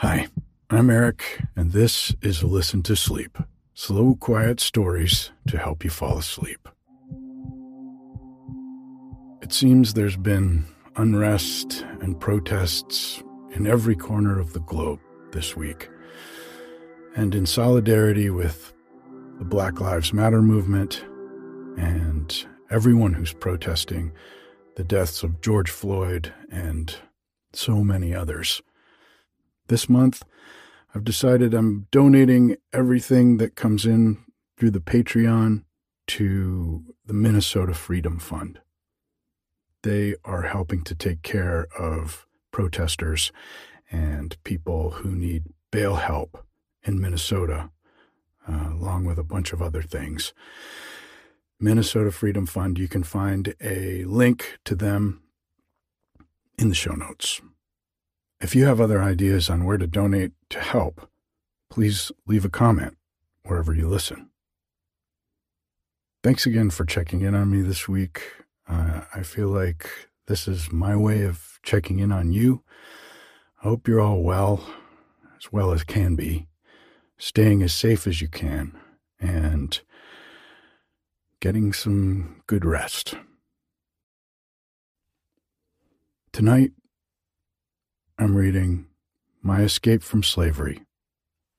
Hi, I'm Eric, and this is Listen to Sleep slow, quiet stories to help you fall asleep. It seems there's been unrest and protests in every corner of the globe this week. And in solidarity with the Black Lives Matter movement and everyone who's protesting the deaths of George Floyd and so many others. This month, I've decided I'm donating everything that comes in through the Patreon to the Minnesota Freedom Fund. They are helping to take care of protesters and people who need bail help in Minnesota, uh, along with a bunch of other things. Minnesota Freedom Fund, you can find a link to them in the show notes. If you have other ideas on where to donate to help, please leave a comment wherever you listen. Thanks again for checking in on me this week. Uh, I feel like this is my way of checking in on you. I hope you're all well, as well as can be, staying as safe as you can, and getting some good rest. Tonight, I'm reading My Escape from Slavery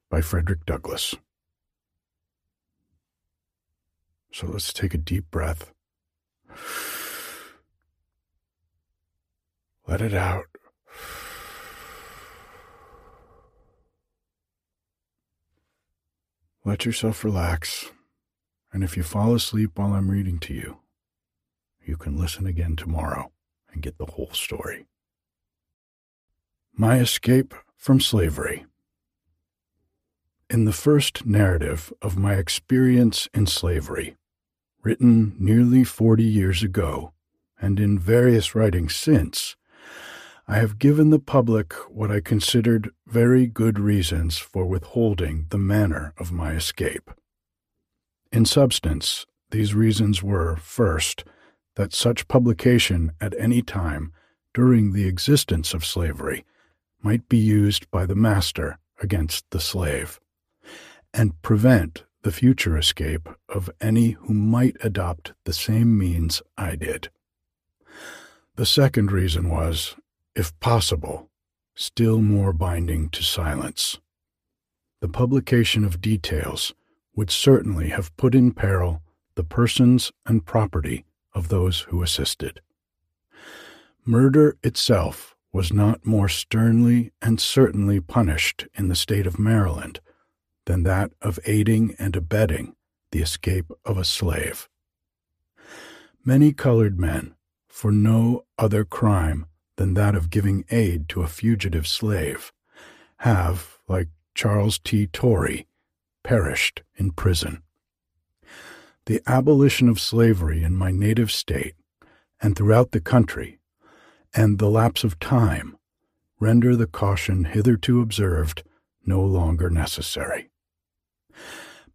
by Frederick Douglass. So let's take a deep breath. Let it out. Let yourself relax, and if you fall asleep while I'm reading to you, you can listen again tomorrow and get the whole story. My Escape from Slavery. In the first narrative of my experience in slavery, written nearly 40 years ago, and in various writings since, I have given the public what I considered very good reasons for withholding the manner of my escape. In substance, these reasons were, first, that such publication at any time during the existence of slavery might be used by the master against the slave, and prevent the future escape of any who might adopt the same means I did. The second reason was, if possible, still more binding to silence. The publication of details would certainly have put in peril the persons and property of those who assisted. Murder itself was not more sternly and certainly punished in the state of Maryland than that of aiding and abetting the escape of a slave. Many colored men, for no other crime than that of giving aid to a fugitive slave, have, like Charles T. Torrey, perished in prison. The abolition of slavery in my native state and throughout the country and the lapse of time render the caution hitherto observed no longer necessary.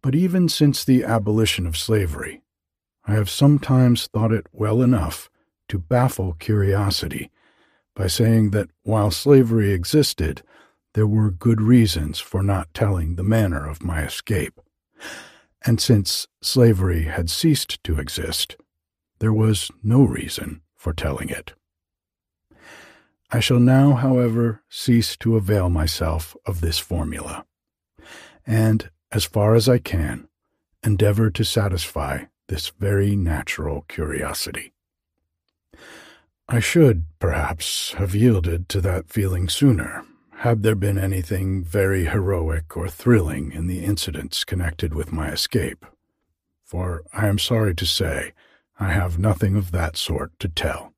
But even since the abolition of slavery, I have sometimes thought it well enough to baffle curiosity by saying that while slavery existed, there were good reasons for not telling the manner of my escape. And since slavery had ceased to exist, there was no reason for telling it. I shall now, however, cease to avail myself of this formula, and, as far as I can, endeavor to satisfy this very natural curiosity. I should, perhaps, have yielded to that feeling sooner, had there been anything very heroic or thrilling in the incidents connected with my escape, for I am sorry to say I have nothing of that sort to tell.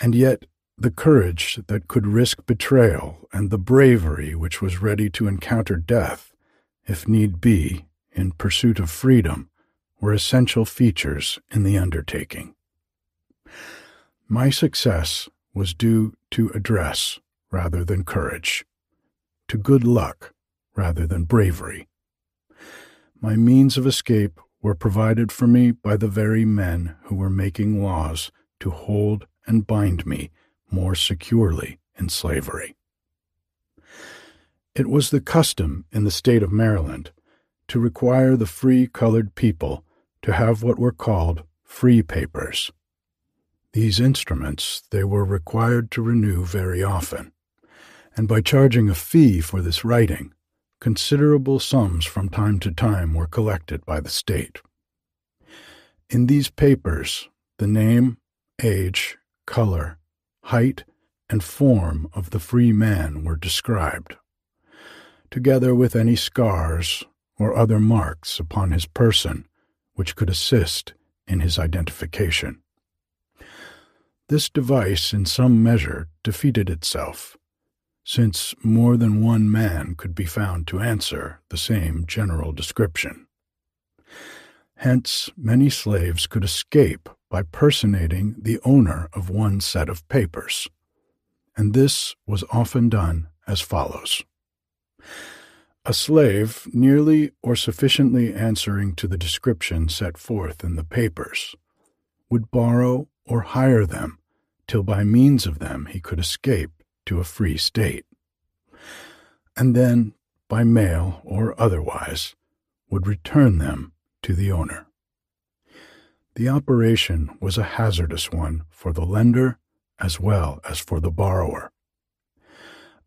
And yet the courage that could risk betrayal, and the bravery which was ready to encounter death, if need be, in pursuit of freedom, were essential features in the undertaking. My success was due to address rather than courage, to good luck rather than bravery. My means of escape were provided for me by the very men who were making laws to hold and bind me more securely in slavery. It was the custom in the state of Maryland to require the free colored people to have what were called free papers. These instruments they were required to renew very often, and by charging a fee for this writing, considerable sums from time to time were collected by the state. In these papers, the name, age, color, height, and form of the free man were described, together with any scars or other marks upon his person which could assist in his identification. This device in some measure defeated itself, since more than one man could be found to answer the same general description. Hence, many slaves could escape by personating the owner of one set of papers, and this was often done as follows. A slave nearly or sufficiently answering to the description set forth in the papers would borrow or hire them till by means of them he could escape to a free state, and then, by mail or otherwise, would return them to the owner. The operation was a hazardous one for the lender as well as for the borrower.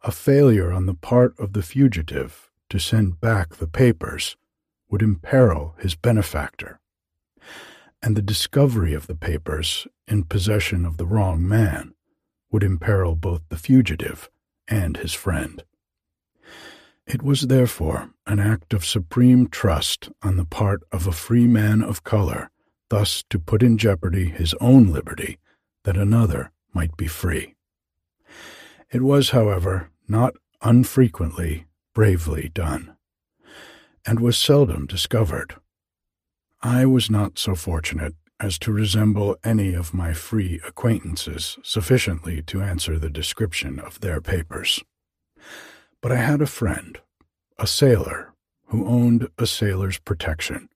A failure on the part of the fugitive to send back the papers would imperil his benefactor, and the discovery of the papers in possession of the wrong man would imperil both the fugitive and his friend. It was therefore an act of supreme trust on the part of a free man of color thus to put in jeopardy his own liberty that another might be free. It was, however, not unfrequently bravely done, and was seldom discovered. I was not so fortunate as to resemble any of my free acquaintances sufficiently to answer the description of their papers. But I had a friend, a sailor, who owned a sailor's protection,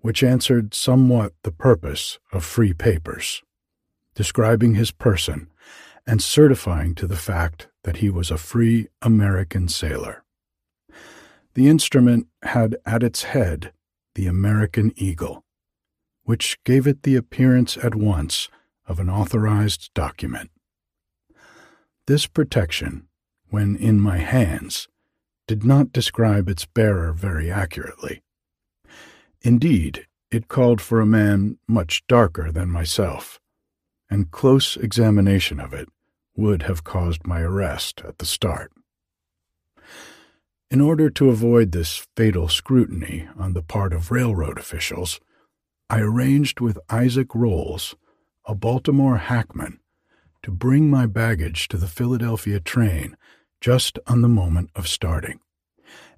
which answered somewhat the purpose of free papers, describing his person and certifying to the fact that he was a free American sailor. The instrument had at its head the American eagle, which gave it the appearance at once of an authorized document. This protection, when in my hands, did not describe its bearer very accurately. Indeed, it called for a man much darker than myself, and close examination of it would have caused my arrest at the start. In order to avoid this fatal scrutiny on the part of railroad officials, I arranged with Isaac Rolls, a Baltimore hackman, to bring my baggage to the Philadelphia train just on the moment of starting,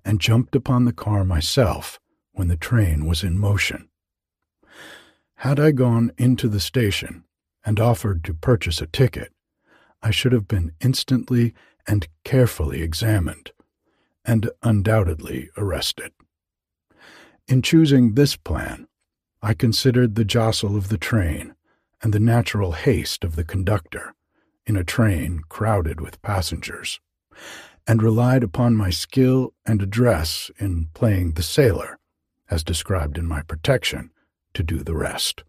and jumped upon the car myself when the train was in motion. Had I gone into the station and offered to purchase a ticket, I should have been instantly and carefully examined, and undoubtedly arrested. In choosing this plan, I considered the jostle of the train and the natural haste of the conductor in a train crowded with passengers, and relied upon my skill and address in playing the sailor as described in my protection, to do the rest.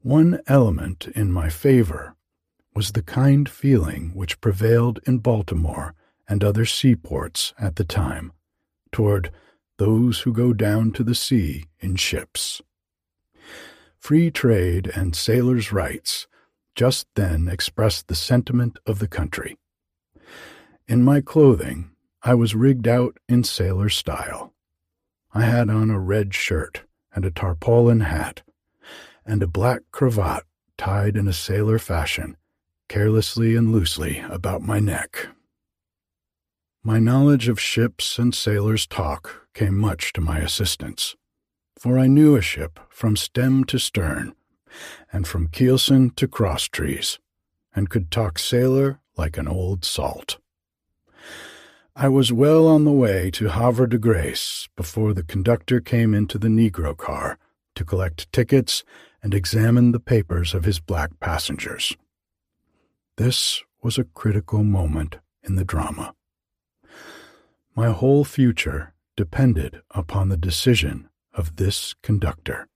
One element in my favor was the kind feeling which prevailed in Baltimore and other seaports at the time toward those who go down to the sea in ships. Free trade and sailors' rights just then expressed the sentiment of the country. In my clothing, I was rigged out in sailor style. I had on a red shirt and a tarpaulin hat, and a black cravat tied in a sailor fashion, carelessly and loosely about my neck. My knowledge of ships and sailors' talk came much to my assistance, for I knew a ship from stem to stern, and from keelson to crosstrees, and could talk sailor like an old salt. I was well on the way to Havre de Grace before the conductor came into the Negro car to collect tickets and examine the papers of his black passengers. This was a critical moment in the drama. My whole future depended upon the decision of this conductor.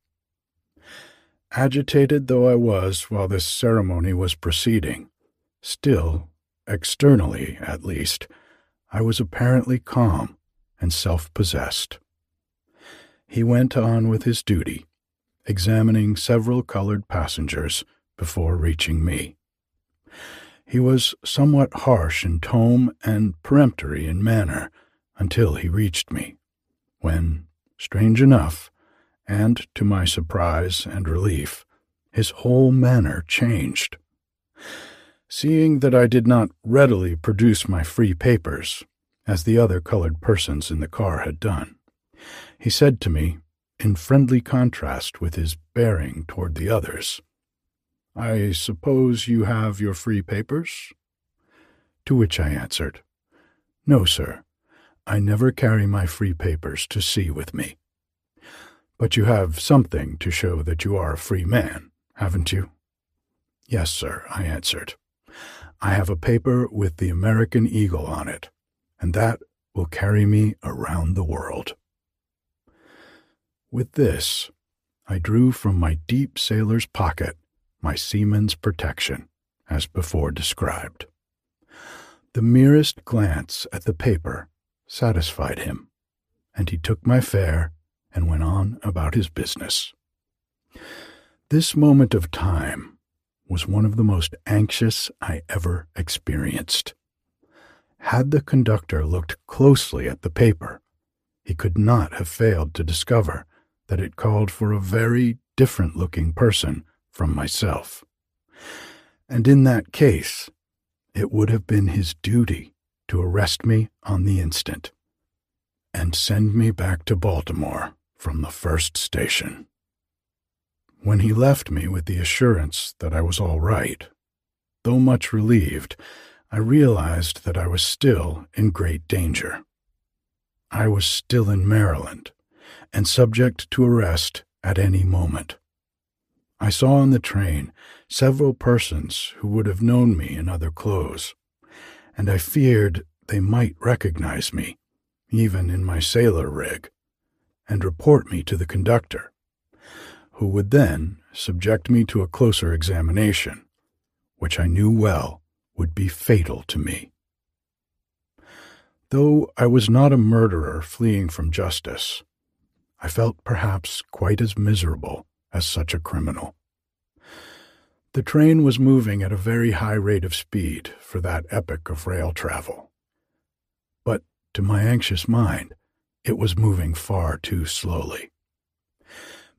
Agitated though I was while this ceremony was proceeding, still, externally at least, I was apparently calm and self possessed. He went on with his duty, examining several colored passengers before reaching me. He was somewhat harsh in tone and peremptory in manner until he reached me, when, strange enough, and to my surprise and relief, his whole manner changed. Seeing that I did not readily produce my free papers, as the other colored persons in the car had done, he said to me, in friendly contrast with his bearing toward the others, I suppose you have your free papers? To which I answered, No, sir. I never carry my free papers to sea with me. But you have something to show that you are a free man, haven't you? Yes, sir, I answered. I have a paper with the American Eagle on it, and that will carry me around the world. With this, I drew from my deep sailor's pocket my seaman's protection, as before described. The merest glance at the paper satisfied him, and he took my fare and went on about his business. This moment of time was one of the most anxious I ever experienced. Had the conductor looked closely at the paper, he could not have failed to discover that it called for a very different looking person from myself. And in that case, it would have been his duty to arrest me on the instant and send me back to Baltimore from the first station. When he left me with the assurance that I was all right, though much relieved, I realized that I was still in great danger. I was still in Maryland and subject to arrest at any moment. I saw on the train several persons who would have known me in other clothes, and I feared they might recognize me, even in my sailor rig and report me to the conductor, who would then subject me to a closer examination, which I knew well would be fatal to me. Though I was not a murderer fleeing from justice, I felt perhaps quite as miserable as such a criminal. The train was moving at a very high rate of speed for that epoch of rail travel. But to my anxious mind, it was moving far too slowly.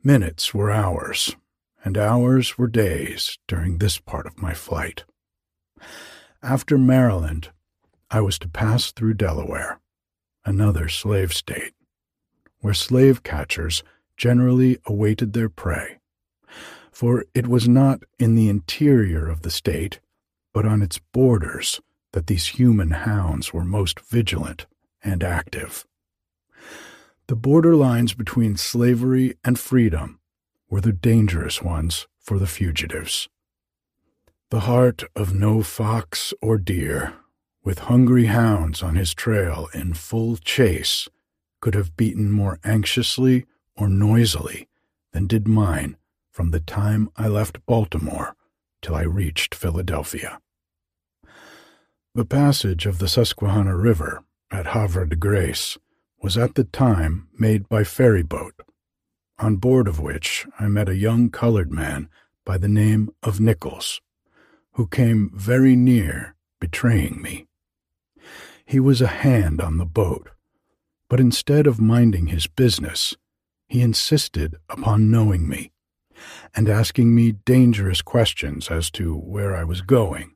Minutes were hours, and hours were days during this part of my flight. After Maryland, I was to pass through Delaware, another slave state, where slave catchers generally awaited their prey, for it was not in the interior of the state, but on its borders, that these human hounds were most vigilant and active. The border lines between slavery and freedom were the dangerous ones for the fugitives. The heart of no fox or deer, with hungry hounds on his trail in full chase, could have beaten more anxiously or noisily than did mine from the time I left Baltimore till I reached Philadelphia. The passage of the Susquehanna River at Havre de Grace was at the time made by ferry boat, on board of which I met a young colored man by the name of Nichols, who came very near betraying me. He was a hand on the boat, but instead of minding his business, he insisted upon knowing me and asking me dangerous questions as to where I was going,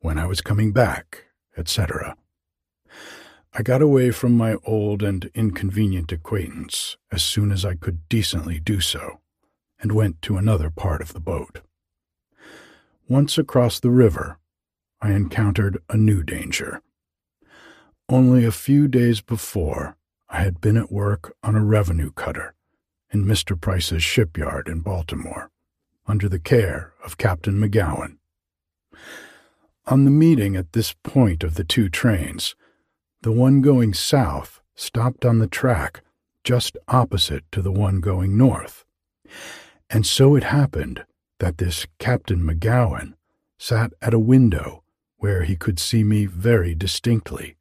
when I was coming back, etc. I got away from my old and inconvenient acquaintance as soon as I could decently do so, and went to another part of the boat. Once across the river, I encountered a new danger. Only a few days before, I had been at work on a revenue cutter in Mr. Price's shipyard in Baltimore, under the care of Captain McGowan. On the meeting at this point of the two trains, the one going south stopped on the track just opposite to the one going north. And so it happened that this Captain McGowan sat at a window where he could see me very distinctly,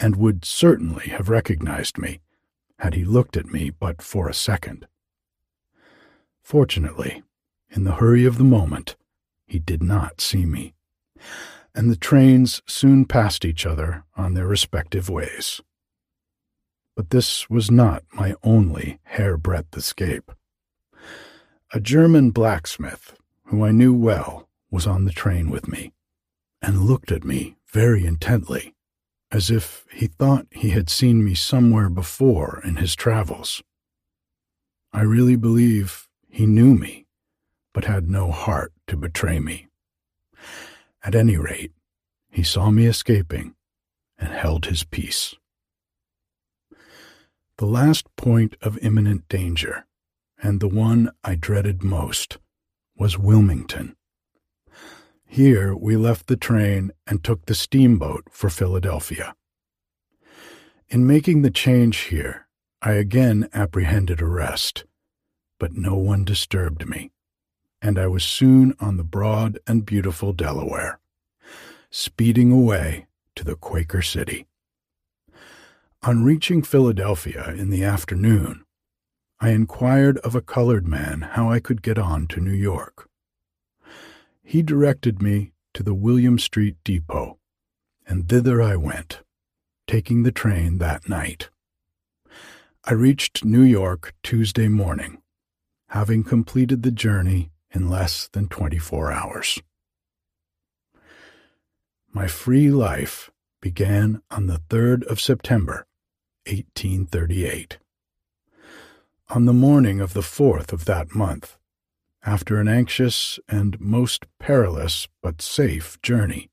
and would certainly have recognized me had he looked at me but for a second. Fortunately, in the hurry of the moment, he did not see me, and the trains soon passed each other on their respective ways. But this was not my only hairbreadth escape. A German blacksmith, who I knew well, was on the train with me, and looked at me very intently, as if he thought he had seen me somewhere before in his travels. I really believe he knew me, but had no heart to betray me. At any rate, he saw me escaping and held his peace. The last point of imminent danger, and the one I dreaded most, was Wilmington. Here we left the train and took the steamboat for Philadelphia. In making the change here, I again apprehended arrest, but no one disturbed me, and I was soon on the broad and beautiful Delaware, speeding away to the Quaker City. On reaching Philadelphia in the afternoon, I inquired of a colored man how I could get on to New York. He directed me to the Willow Street Depot, and thither I went, taking the train that night. I reached New York Tuesday morning, having completed the journey in less than 24 hours. My free life began on the 3rd of September 1838. On the morning of the fourth of that month, after an anxious and most perilous but safe journey,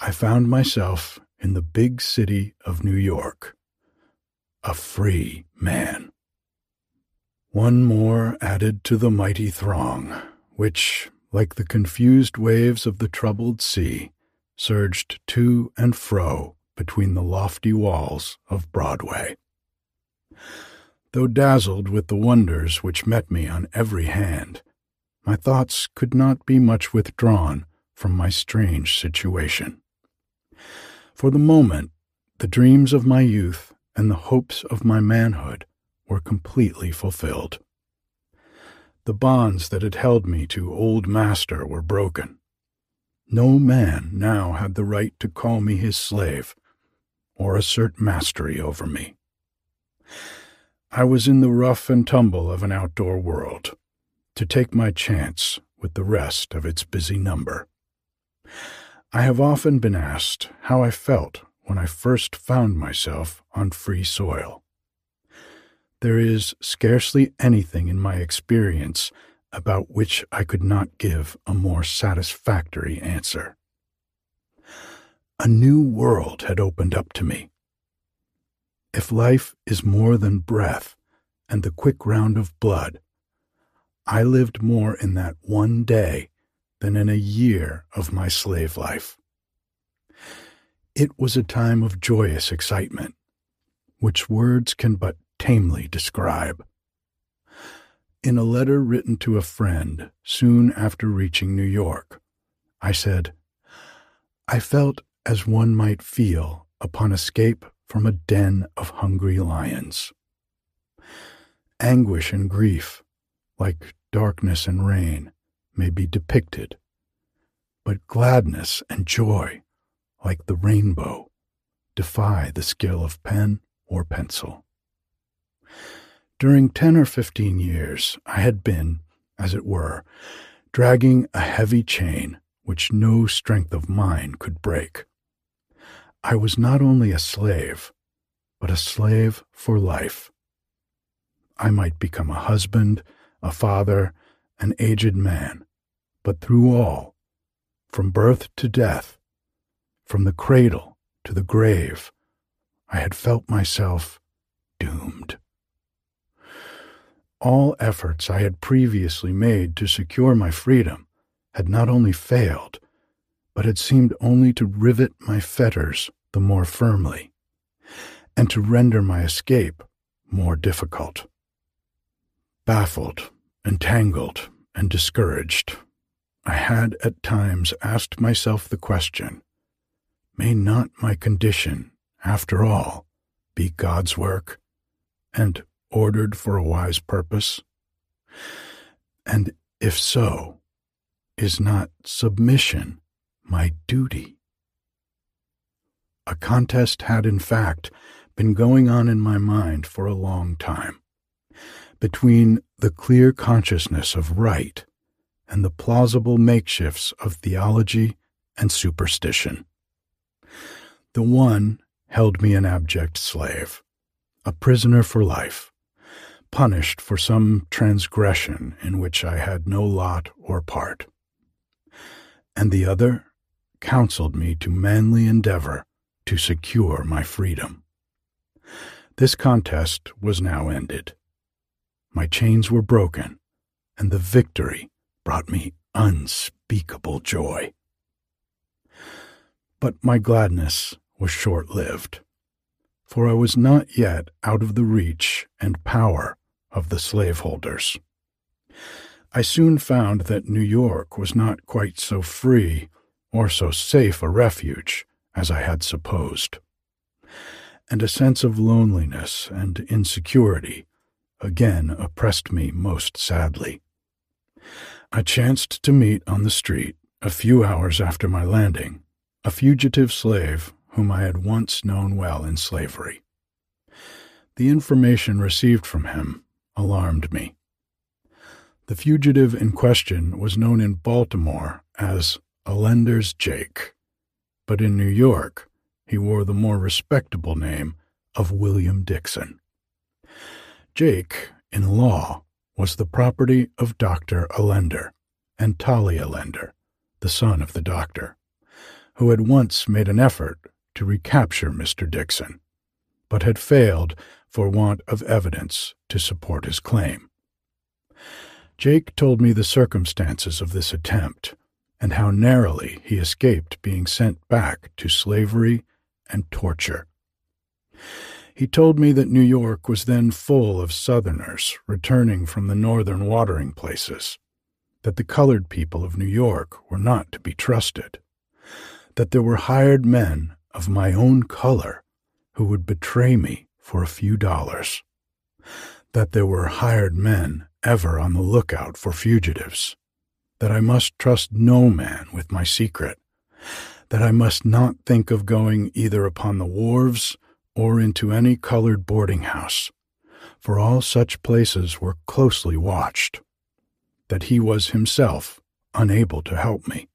I found myself in the big city of New York, a free man. One more added to the mighty throng, which, like the confused waves of the troubled sea, surged to and fro between the lofty walls of Broadway. Though dazzled with the wonders which met me on every hand, my thoughts could not be much withdrawn from my strange situation. For the moment, the dreams of my youth and the hopes of my manhood were completely fulfilled. The bonds that had held me to old master were broken. No man now had the right to call me his slave, or assert mastery over me. I was in the rough and tumble of an outdoor world, to take my chance with the rest of its busy number. I have often been asked how I felt when I first found myself on free soil. There is scarcely anything in my experience about which I could not give a more satisfactory answer. A new world had opened up to me. If life is more than breath and the quick round of blood, I lived more in that one day than in a year of my slave life. It was a time of joyous excitement, which words can but tamely describe. In a letter written to a friend soon after reaching New York, I said, I felt as one might feel upon escape from a den of hungry lions. Anguish and grief, like darkness and rain, may be depicted, but gladness and joy, like the rainbow, defy the skill of pen or pencil. During ten or fifteen years, I had been, as it were, dragging a heavy chain which no strength of mine could break. I was not only a slave, but a slave for life. I might become a husband, a father, an aged man, but through all, from birth to death, from the cradle to the grave, I had felt myself doomed. All efforts I had previously made to secure my freedom had not only failed, but had seemed only to rivet my fetters the more firmly, and to render my escape more difficult. Baffled, entangled, and discouraged, I had at times asked myself the question May not my condition, after all, be God's work and ordered for a wise purpose? And if so, is not submission my duty? A contest had, in fact, been going on in my mind for a long time between the clear consciousness of right and the plausible makeshifts of theology and superstition. The one held me an abject slave, a prisoner for life, punished for some transgression in which I had no lot or part. And the other counseled me to manly endeavor to secure my freedom. This contest was now ended. My chains were broken, and the victory brought me unspeakable joy. But my gladness was short lived, for I was not yet out of the reach and power of the slaveholders. I soon found that New York was not quite so free or so safe a refuge as I had supposed. And a sense of loneliness and insecurity again oppressed me most sadly. I chanced to meet on the street, a few hours after my landing, a fugitive slave whom I had once known well in slavery. The information received from him alarmed me. The fugitive in question was known in Baltimore as Allender's Jake, but in New York he wore the more respectable name of William Dixon. Jake, in law, was the property of Dr. Allender and Tolly Allender, the son of the doctor, who had once made an effort to recapture Mr. Dixon, but had failed for want of evidence to support his claim. Jake told me the circumstances of this attempt and how narrowly he escaped being sent back to slavery and torture. He told me that New York was then full of Southerners returning from the northern watering places, that the colored people of New York were not to be trusted, that there were hired men of my own color who would betray me for a few dollars, that there were hired men ever on the lookout for fugitives, that I must trust no man with my secret, that I must not think of going either upon the wharves or into any colored boarding house, for all such places were closely watched, that he was himself unable to help me.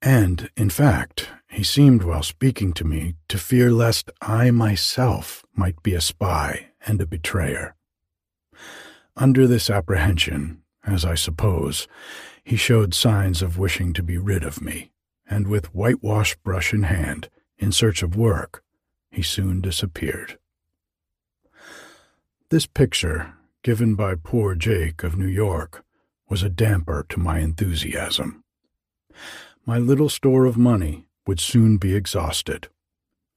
And, in fact, he seemed while speaking to me to fear lest I myself might be a spy and a betrayer. Under this apprehension, as I suppose, he showed signs of wishing to be rid of me, and with whitewash brush in hand, in search of work, he soon disappeared. This picture, given by poor Jake of New York, was a damper to my enthusiasm. My little store of money would soon be exhausted,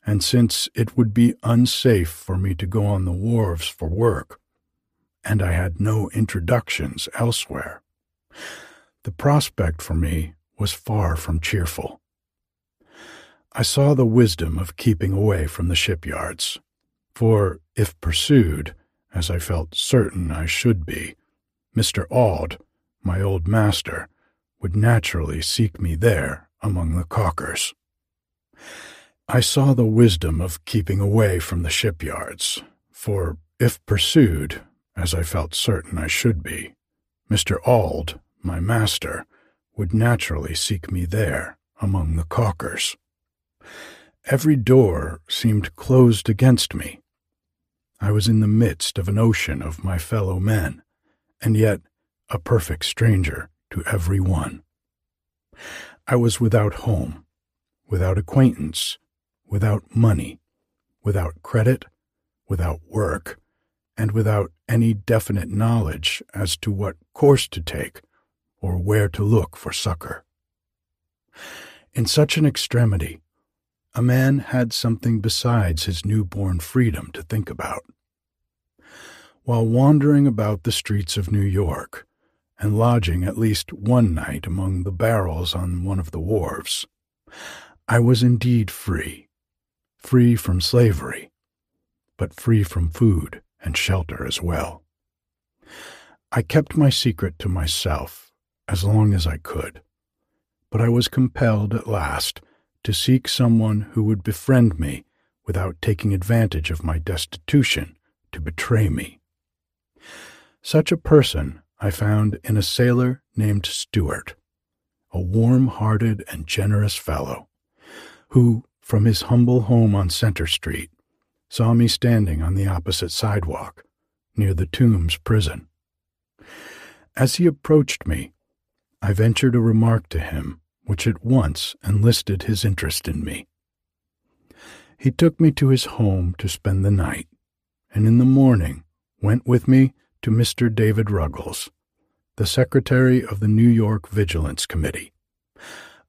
and since it would be unsafe for me to go on the wharves for work, and I had no introductions elsewhere, the prospect for me was far from cheerful. I saw the wisdom of keeping away from the shipyards, for if pursued, as I felt certain I should be, Mr. Auld, my old master, would naturally seek me there among the caulkers. I saw the wisdom of keeping away from the shipyards, for if pursued, as I felt certain I should be, Mr. Auld, my master, would naturally seek me there among the caulkers. Every door seemed closed against me. I was in the midst of an ocean of my fellow men, and yet a perfect stranger to every one. I was without home, without acquaintance, without money, without credit, without work, and without any definite knowledge as to what course to take or where to look for succor. In such an extremity, a man had something besides his newborn freedom to think about. While wandering about the streets of New York, and lodging at least one night among the barrels on one of the wharves, I was indeed free, free from slavery, but free from food and shelter as well. I kept my secret to myself as long as I could, but I was compelled at last to seek someone who would befriend me without taking advantage of my destitution to betray me. Such a person I found in a sailor named Stewart, a warm hearted and generous fellow, who, from his humble home on Center Street, saw me standing on the opposite sidewalk near the Tombs prison. As he approached me, I ventured a remark to him which at once enlisted his interest in me. He took me to his home to spend the night, and in the morning went with me to Mr. David Ruggles, the secretary of the New York Vigilance Committee,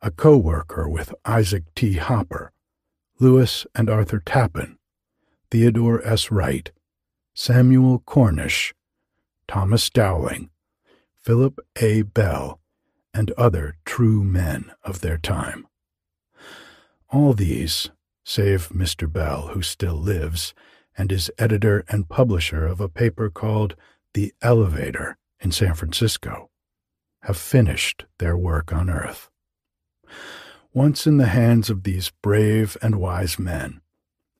a co worker with Isaac T. Hopper, Lewis and Arthur Tappan, Theodore S. Wright, Samuel Cornish, Thomas Downing, Philip A. Bell, and other true men of their time. All these, save Mr. Bell, who still lives, and is editor and publisher of a paper called The Elevator in San Francisco, have finished their work on earth. Once in the hands of these brave and wise men,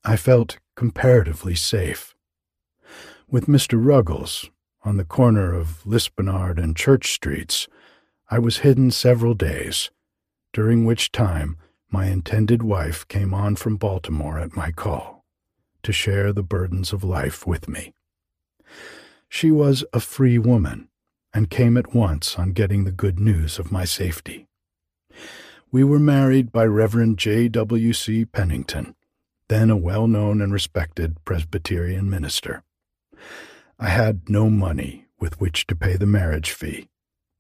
I felt comparatively safe. With Mr. Ruggles, on the corner of Lispenard and Church Streets, I was hidden several days, during which time my intended wife came on from Baltimore at my call to share the burdens of life with me. She was a free woman and came at once on getting the good news of my safety. We were married by Reverend J. W. C. Pennington, then a well known and respected Presbyterian minister. I had no money with which to pay the marriage fee,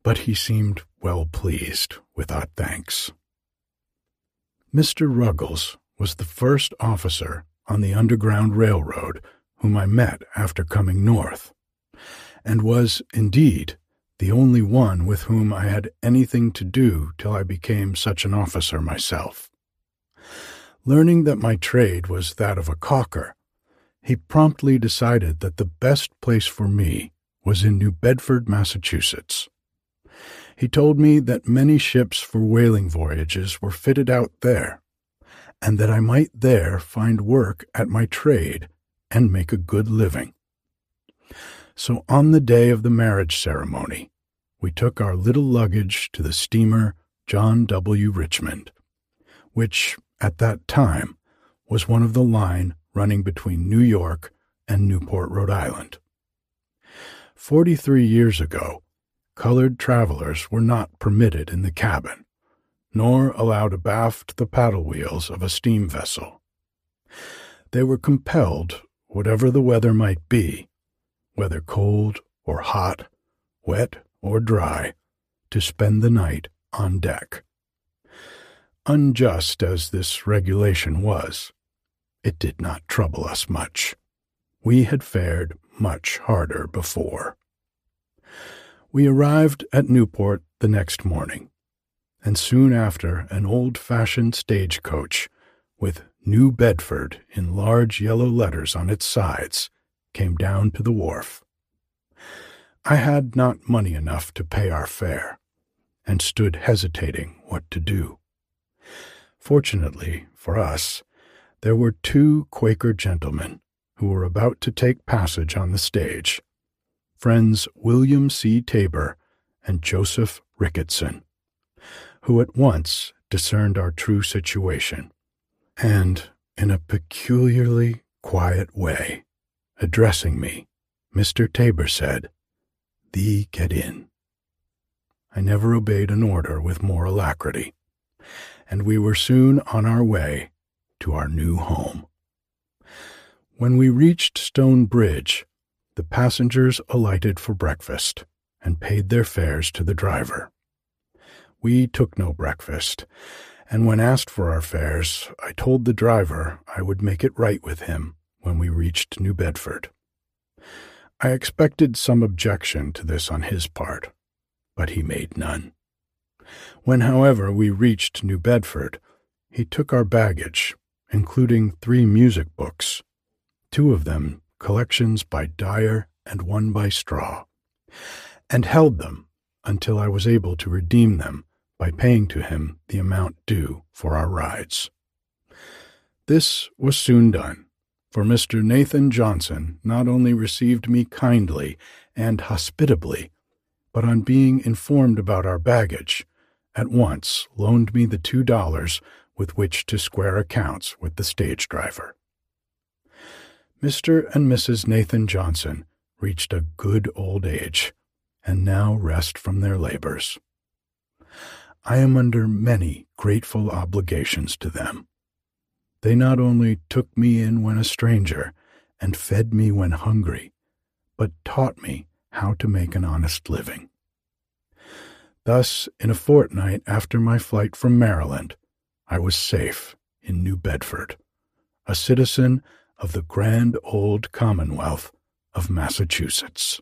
but he seemed well pleased with our thanks. Mr. Ruggles was the first officer on the Underground Railroad whom I met after coming north, and was, indeed, the only one with whom I had anything to do till I became such an officer myself. Learning that my trade was that of a caulker, he promptly decided that the best place for me was in New Bedford, Massachusetts. He told me that many ships for whaling voyages were fitted out there, and that I might there find work at my trade and make a good living. So on the day of the marriage ceremony, we took our little luggage to the steamer John W. Richmond, which, at that time, was one of the line running between New York and Newport, Rhode Island. Forty three years ago, colored travelers were not permitted in the cabin, nor allowed abaft the paddle wheels of a steam vessel. They were compelled, whatever the weather might be, whether cold or hot, wet or dry, to spend the night on deck. Unjust as this regulation was, it did not trouble us much. We had fared much harder before. We arrived at Newport the next morning, and soon after an old fashioned stagecoach with New Bedford in large yellow letters on its sides came down to the wharf. I had not money enough to pay our fare, and stood hesitating what to do. Fortunately for us, there were two Quaker gentlemen who were about to take passage on the stage friends William C. Taber and Joseph Ricketson, who at once discerned our true situation, and, in a peculiarly quiet way, addressing me, Mr. Taber said, Thee get in. I never obeyed an order with more alacrity, and we were soon on our way to our new home. When we reached Stone Bridge, the passengers alighted for breakfast and paid their fares to the driver. We took no breakfast, and when asked for our fares, I told the driver I would make it right with him when we reached New Bedford. I expected some objection to this on his part, but he made none. When, however, we reached New Bedford, he took our baggage, including three music books, two of them collections by Dyer and one by Straw, and held them until I was able to redeem them by paying to him the amount due for our rides. This was soon done, for Mr. Nathan Johnson not only received me kindly and hospitably, but on being informed about our baggage, at once loaned me the two dollars with which to square accounts with the stage driver. Mr. and Mrs. Nathan Johnson reached a good old age and now rest from their labors. I am under many grateful obligations to them. They not only took me in when a stranger and fed me when hungry, but taught me how to make an honest living. Thus, in a fortnight after my flight from Maryland, I was safe in New Bedford, a citizen of the grand old Commonwealth of Massachusetts.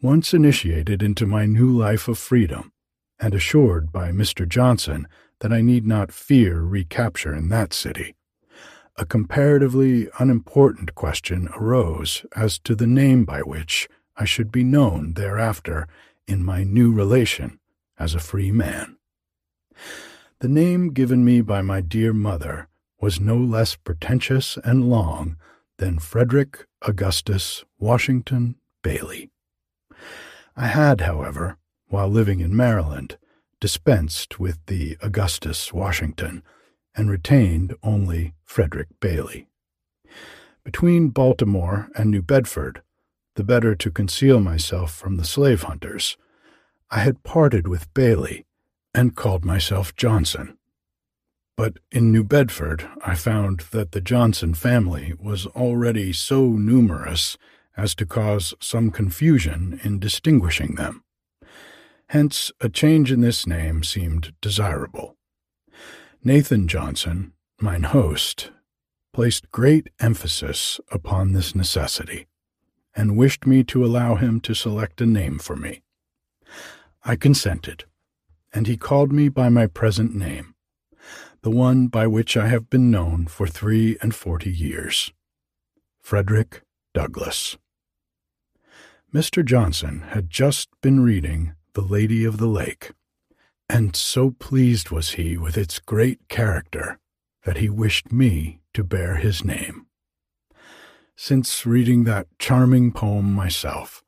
Once initiated into my new life of freedom, and assured by Mr. Johnson that I need not fear recapture in that city, a comparatively unimportant question arose as to the name by which I should be known thereafter in my new relation as a free man. The name given me by my dear mother was no less pretentious and long than Frederick Augustus Washington Bailey. I had, however, while living in Maryland, dispensed with the Augustus Washington and retained only Frederick Bailey. Between Baltimore and New Bedford, the better to conceal myself from the slave hunters, I had parted with Bailey and called myself Johnson. But in New Bedford, I found that the Johnson family was already so numerous as to cause some confusion in distinguishing them. Hence, a change in this name seemed desirable. Nathan Johnson, mine host, placed great emphasis upon this necessity, and wished me to allow him to select a name for me. I consented, and he called me by my present name, the one by which I have been known for three and forty years Frederick Douglass. Mr. Johnson had just been reading The Lady of the Lake, and so pleased was he with its great character that he wished me to bear his name. Since reading that charming poem myself,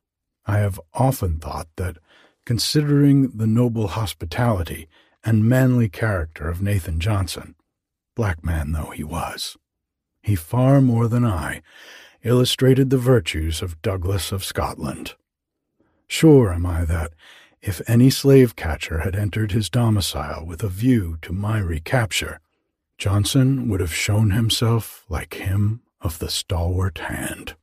I have often thought that considering the noble hospitality and manly character of Nathan Johnson, black man though he was. He far more than I illustrated the virtues of Douglas of Scotland. Sure am I that, if any slave catcher had entered his domicile with a view to my recapture, Johnson would have shown himself like him of the stalwart hand.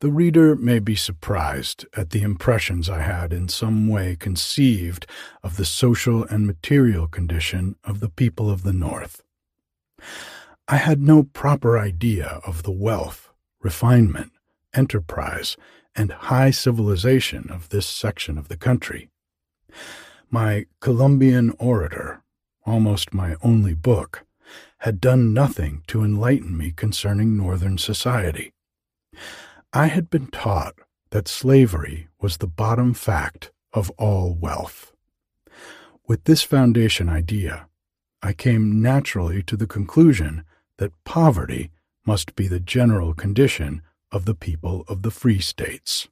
The reader may be surprised at the impressions I had in some way conceived of the social and material condition of the people of the North. I had no proper idea of the wealth, refinement, enterprise, and high civilization of this section of the country. My Columbian Orator, almost my only book, had done nothing to enlighten me concerning Northern society. I had been taught that slavery was the bottom fact of all wealth. With this foundation idea, I came naturally to the conclusion that poverty must be the general condition of the people of the free states.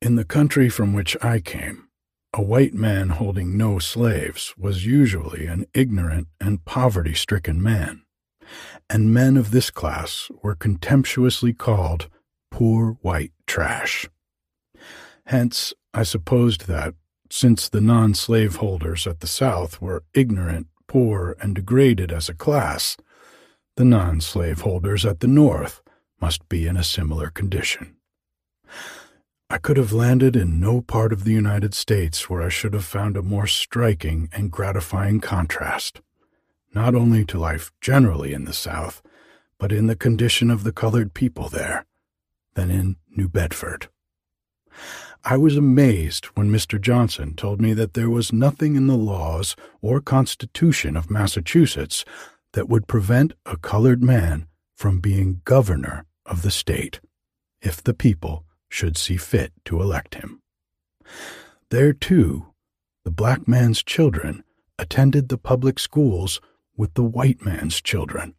In the country from which I came, a white man holding no slaves was usually an ignorant and poverty stricken man and men of this class were contemptuously called poor white trash. Hence, I supposed that, since the non slaveholders at the South were ignorant, poor, and degraded as a class, the non slaveholders at the North must be in a similar condition. I could have landed in no part of the United States where I should have found a more striking and gratifying contrast, not only to life generally in the South, but in the condition of the colored people there, than in New Bedford. I was amazed when Mr. Johnson told me that there was nothing in the laws or Constitution of Massachusetts that would prevent a colored man from being governor of the state if the people should see fit to elect him. There, too, the black man's children attended the public schools with the white man's children,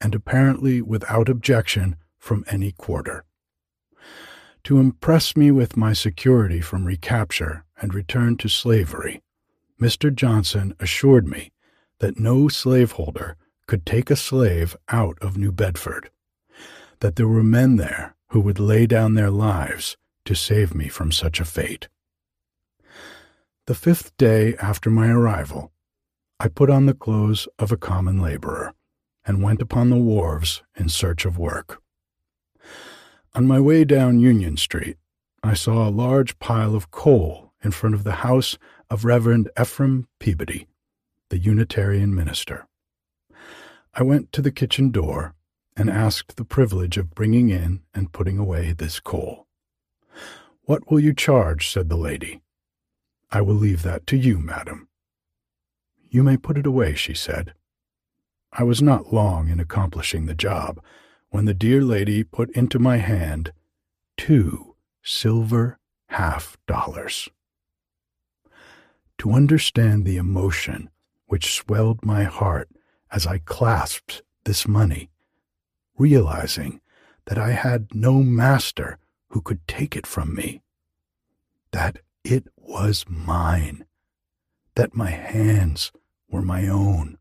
and apparently without objection from any quarter. To impress me with my security from recapture and return to slavery, Mr. Johnson assured me that no slaveholder could take a slave out of New Bedford, that there were men there who would lay down their lives to save me from such a fate. The fifth day after my arrival, I put on the clothes of a common laborer and went upon the wharves in search of work. On my way down Union Street, I saw a large pile of coal in front of the house of Reverend Ephraim Peabody, the Unitarian minister. I went to the kitchen door and asked the privilege of bringing in and putting away this coal. What will you charge? said the lady. I will leave that to you, madam. You may put it away, she said. I was not long in accomplishing the job when the dear lady put into my hand two silver half dollars. To understand the emotion which swelled my heart as I clasped this money, realizing that I had no master who could take it from me, that it was mine, that my hands were my own,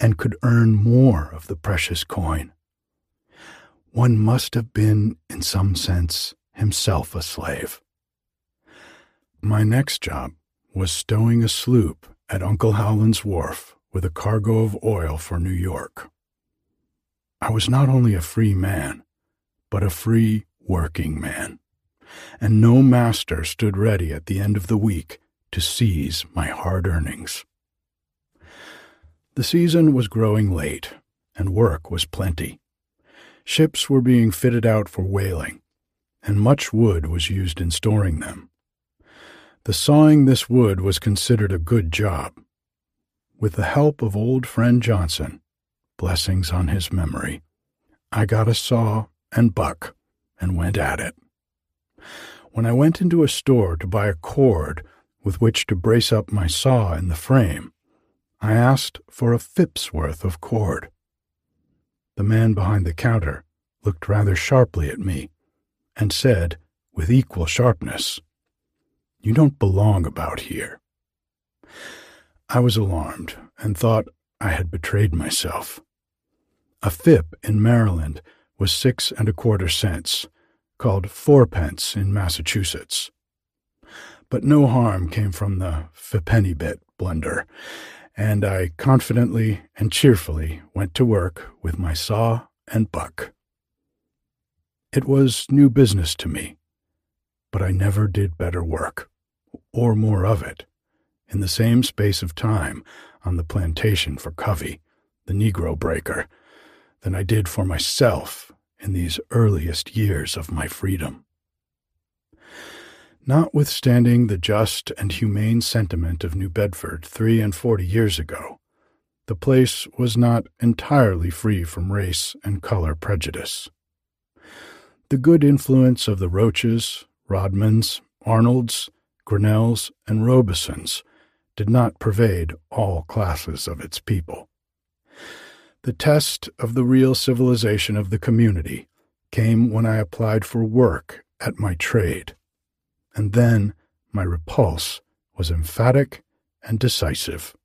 and could earn more of the precious coin. One must have been, in some sense, himself a slave. My next job was stowing a sloop at Uncle Howland's wharf with a cargo of oil for New York. I was not only a free man, but a free working man, and no master stood ready at the end of the week to seize my hard earnings. The season was growing late, and work was plenty. Ships were being fitted out for whaling, and much wood was used in storing them. The sawing this wood was considered a good job. With the help of old friend Johnson, blessings on his memory, I got a saw and buck and went at it. When I went into a store to buy a cord with which to brace up my saw in the frame, I asked for a fip's worth of cord. The man behind the counter looked rather sharply at me and said, with equal sharpness, You don't belong about here. I was alarmed and thought I had betrayed myself. A fip in Maryland was six and a quarter cents, called fourpence in Massachusetts. But no harm came from the fippenny bit blunder, and I confidently and cheerfully went to work with my saw and buck. It was new business to me, but I never did better work, or more of it, in the same space of time on the plantation for Covey, the Negro breaker, than I did for myself in these earliest years of my freedom. Notwithstanding the just and humane sentiment of New Bedford three and forty years ago, the place was not entirely free from race and color prejudice. The good influence of the Rotches, Rodmans, Arnolds, Grinnells, and Robesons did not pervade all classes of its people. The test of the real civilization of the community came when I applied for work at my trade, and then my repulse was emphatic and decisive.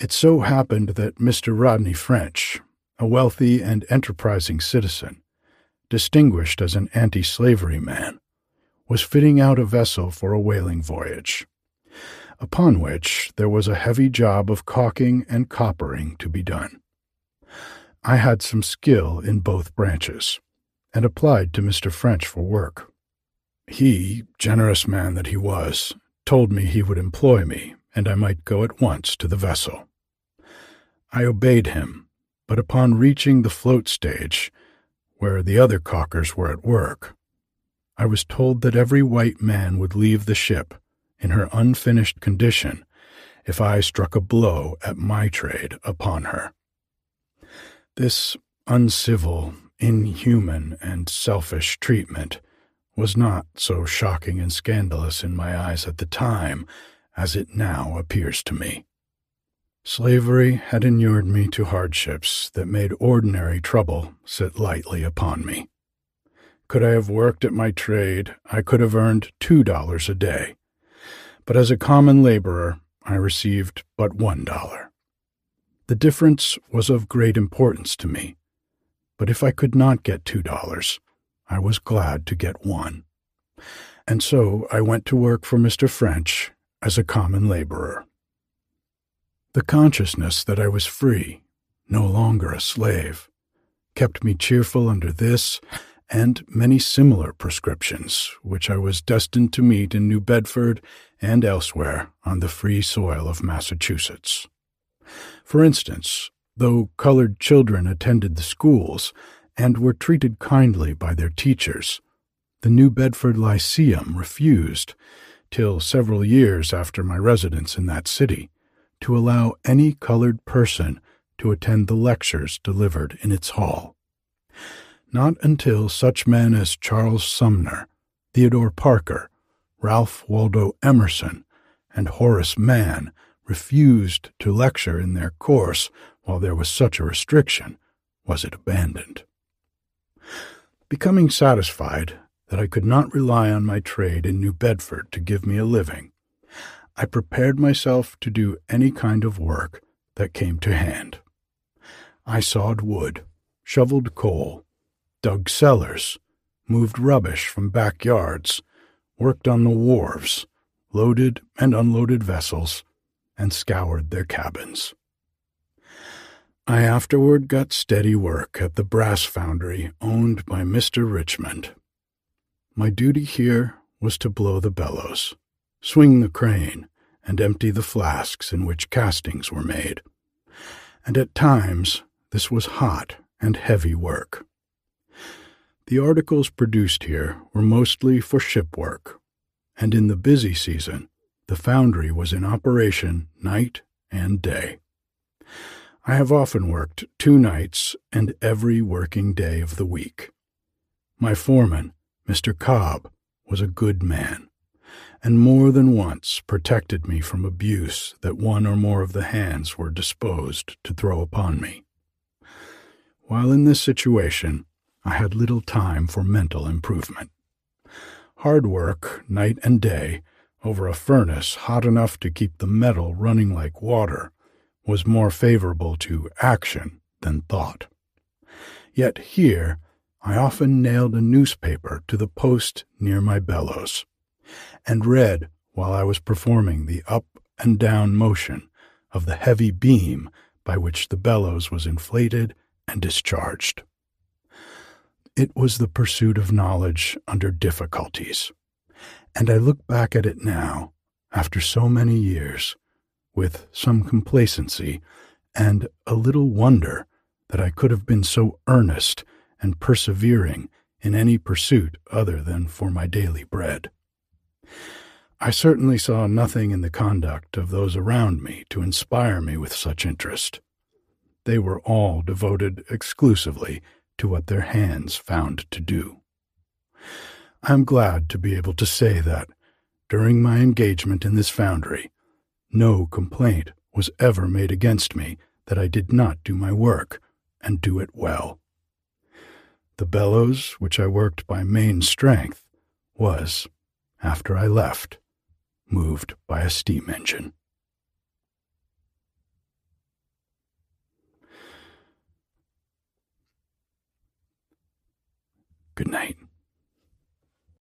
It so happened that Mr. Rodney French, a wealthy and enterprising citizen, distinguished as an anti slavery man, was fitting out a vessel for a whaling voyage upon which there was a heavy job of caulking and coppering to be done. I had some skill in both branches, and applied to Mr. French for work. He, generous man that he was, told me he would employ me, and I might go at once to the vessel. I obeyed him, but upon reaching the float stage, where the other caulkers were at work, I was told that every white man would leave the ship in her unfinished condition if I struck a blow at my trade upon her. This uncivil, inhuman, and selfish treatment was not so shocking and scandalous in my eyes at the time as it now appears to me. Slavery had inured me to hardships that made ordinary trouble sit lightly upon me. Could I have worked at my trade, I could have earned two dollars a day. But as a common laborer, I received but one dollar. The difference was of great importance to me, but if I could not get two dollars, I was glad to get one. And so I went to work for Mr. French as a common laborer. The consciousness that I was free, no longer a slave, kept me cheerful under this and many similar prescriptions which I was destined to meet in New Bedford and elsewhere on the free soil of Massachusetts. For instance, though colored children attended the schools and were treated kindly by their teachers, the New Bedford Lyceum refused, till several years after my residence in that city, to allow any colored person to attend the lectures delivered in its hall. Not until such men as Charles Sumner, Theodore Parker, Ralph Waldo Emerson, and Horace Mann refused to lecture in their course while there was such a restriction was it abandoned. Becoming satisfied that I could not rely on my trade in New Bedford to give me a living, I prepared myself to do any kind of work that came to hand. I sawed wood, shoveled coal, dug cellars, moved rubbish from backyards, worked on the wharves, loaded and unloaded vessels, and scoured their cabins. I afterward got steady work at the brass foundry owned by Mr. Richmond. My duty here was to blow the bellows, swing the crane, and empty the flasks in which castings were made. And at times this was hot and heavy work. The articles produced here were mostly for ship work, and in the busy season, the foundry was in operation night and day. I have often worked two nights and every working day of the week. My foreman, Mr. Cobb, was a good man, and more than once protected me from abuse that one or more of the hands were disposed to throw upon me. While in this situation, I had little time for mental improvement. Hard work, night and day, over a furnace hot enough to keep the metal running like water, was more favorable to action than thought. Yet here I often nailed a newspaper to the post near my bellows, and read while I was performing the up and down motion of the heavy beam by which the bellows was inflated and discharged. It was the pursuit of knowledge under difficulties. And I look back at it now, after so many years, with some complacency and a little wonder that I could have been so earnest and persevering in any pursuit other than for my daily bread. I certainly saw nothing in the conduct of those around me to inspire me with such interest. They were all devoted exclusively to what their hands found to do. I am glad to be able to say that, during my engagement in this foundry, no complaint was ever made against me that I did not do my work and do it well. The bellows, which I worked by main strength, was, after I left, moved by a steam engine. Good night.